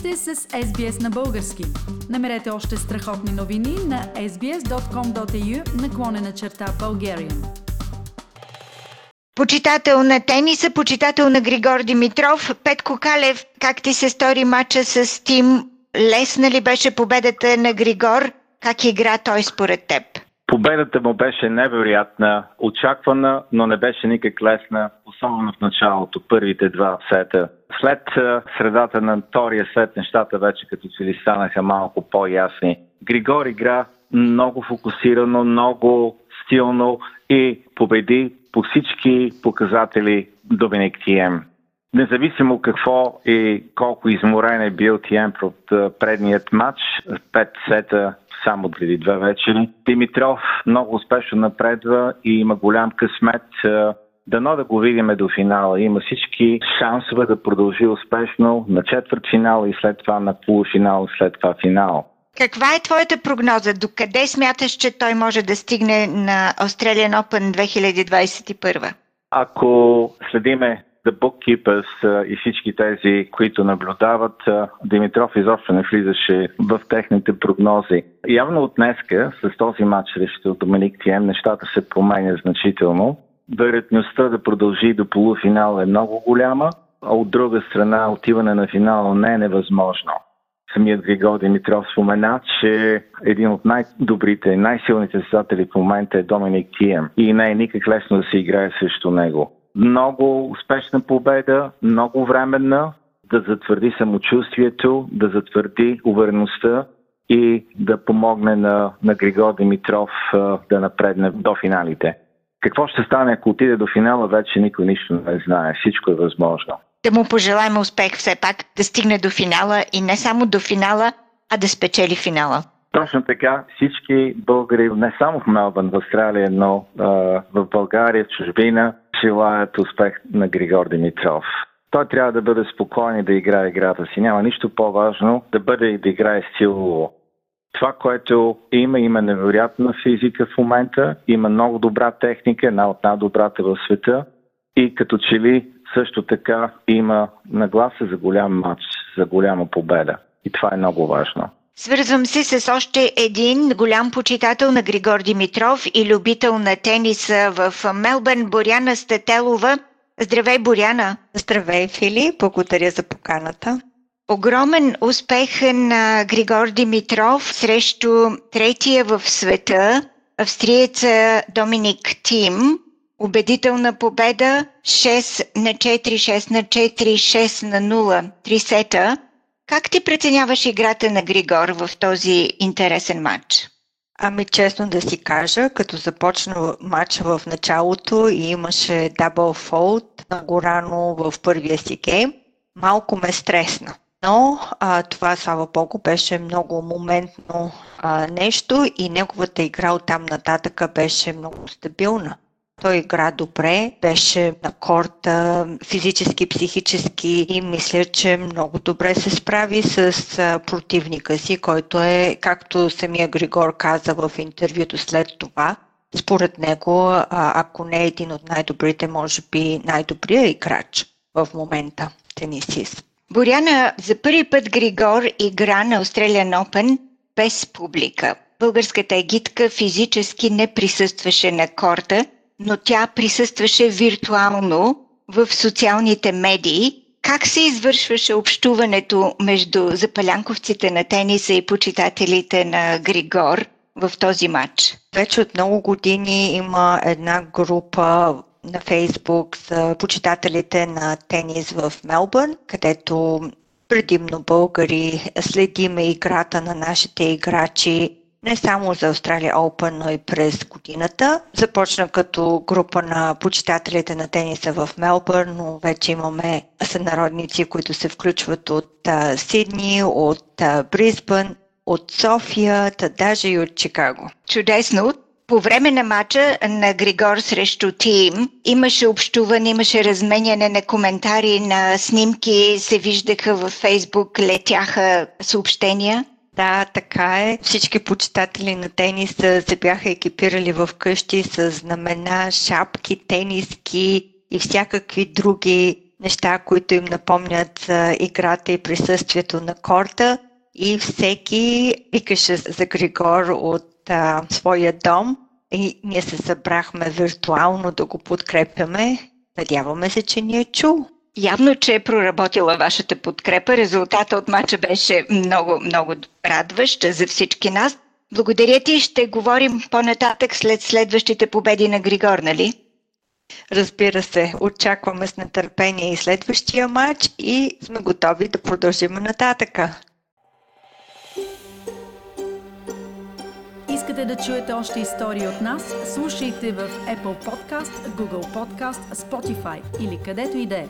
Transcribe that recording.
сте с SBS на български. Намерете още страхотни новини на sbs.com.au наклонена черта Bulgarian. Почитател на тениса, почитател на Григор Димитров, Петко Калев, как ти се стори матча с Тим? Лесна ли беше победата на Григор? Как игра той според теб? Победата му беше невероятна, очаквана, но не беше никак лесна, особено в началото, първите два сета. След средата на втория сет нещата вече като че ли станаха малко по-ясни. Григор игра много фокусирано, много стилно и победи по всички показатели Доминик Тием. Независимо какво и колко изморен е бил Тием от предният матч, пет сета само преди две вечери. Димитров много успешно напредва и има голям късмет. Дано да го видим до финала. Има всички шансове да продължи успешно на четвърт финал и след това на полуфинал, след това финал. Каква е твоята прогноза? До къде смяташ, че той може да стигне на Australian Open 2021? Ако следиме The Bookkeepers и всички тези, които наблюдават, Димитров изобщо не влизаше в техните прогнози. Явно от днеска, с този матч срещу Доминик Тием, нещата се променят значително. Вероятността да продължи до полуфинал е много голяма, а от друга страна отиване на финал не е невъзможно. Самият Григор Димитров спомена, че един от най-добрите, най-силните създатели в момента е Доминик Тием и не е никак лесно да се играе срещу него много успешна победа, много временна, да затвърди самочувствието, да затвърди увереността и да помогне на, на Григор Димитров да напредне до финалите. Какво ще стане, ако отиде до финала, вече никой нищо не знае. Всичко е възможно. Да му пожелаем успех все пак да стигне до финала и не само до финала, а да спечели финала. Точно така. Всички българи, не само в Мелбън, в Австралия, но а, в България, в чужбина, желаят успех на Григор Димитров. Той трябва да бъде спокоен и да играе играта си. Няма нищо по-важно да бъде и да играе стилово. Това, което има, има невероятна физика в момента, има много добра техника, една от най-добрата в света и като че ли също така има нагласа за голям матч, за голяма победа. И това е много важно. Свързвам се с още един голям почитател на Григор Димитров и любител на тениса в Мелбърн, Боряна Стетелова. Здравей, Боряна! Здравей, Фили! Благодаря за поканата. Огромен успех на Григор Димитров срещу третия в света, австриеца Доминик Тим. Убедителна победа 6 на 4, 6 на 4, 6 на 0, 3 сета – как ти преценяваш играта на Григор в този интересен матч? Ами честно да си кажа, като започна матча в началото и имаше дабл фолд много рано в първия си гейм, малко ме стресна. Но а, това, слава богу, беше много моментно а, нещо и неговата игра от там нататъка беше много стабилна. Той игра добре, беше на корта физически, психически и мисля, че много добре се справи с противника си, който е, както самия Григор каза в интервюто след това, според него, ако не е един от най-добрите, може би най-добрия играч в момента, тенисист. Боряна, за първи път Григор игра на Australian Open без публика. Българската егитка физически не присъстваше на корта – но тя присъстваше виртуално в социалните медии. Как се извършваше общуването между запалянковците на тениса и почитателите на Григор в този матч? Вече от много години има една група на Фейсбук за почитателите на тенис в Мелбърн, където предимно българи следиме играта на нашите играчи не само за Австралия Open, но и през годината. Започна като група на почитателите на тениса в Мелбърн, но вече имаме сънародници, които се включват от а, Сидни, от а, Брисбън, от София, та даже и от Чикаго. Чудесно! По време на матча на Григор срещу Тим имаше общуване, имаше разменяне на коментари, на снимки, се виждаха във Фейсбук, летяха съобщения. Да, така е. Всички почитатели на тенис се бяха екипирали в къщи с знамена, шапки, тениски и всякакви други неща, които им напомнят играта и присъствието на корта. И всеки викаше за Григор от а, своя дом и ние се събрахме виртуално да го подкрепяме. Надяваме се, че ни е чул. Явно, че е проработила вашата подкрепа. Резултата от мача беше много, много радващ за всички нас. Благодаря ти. Ще говорим по-нататък след следващите победи на Григор, нали? Разбира се, очакваме с нетърпение и следващия матч и сме готови да продължим нататъка. Искате да чуете още истории от нас? Слушайте в Apple Podcast, Google Podcast, Spotify или където и да е.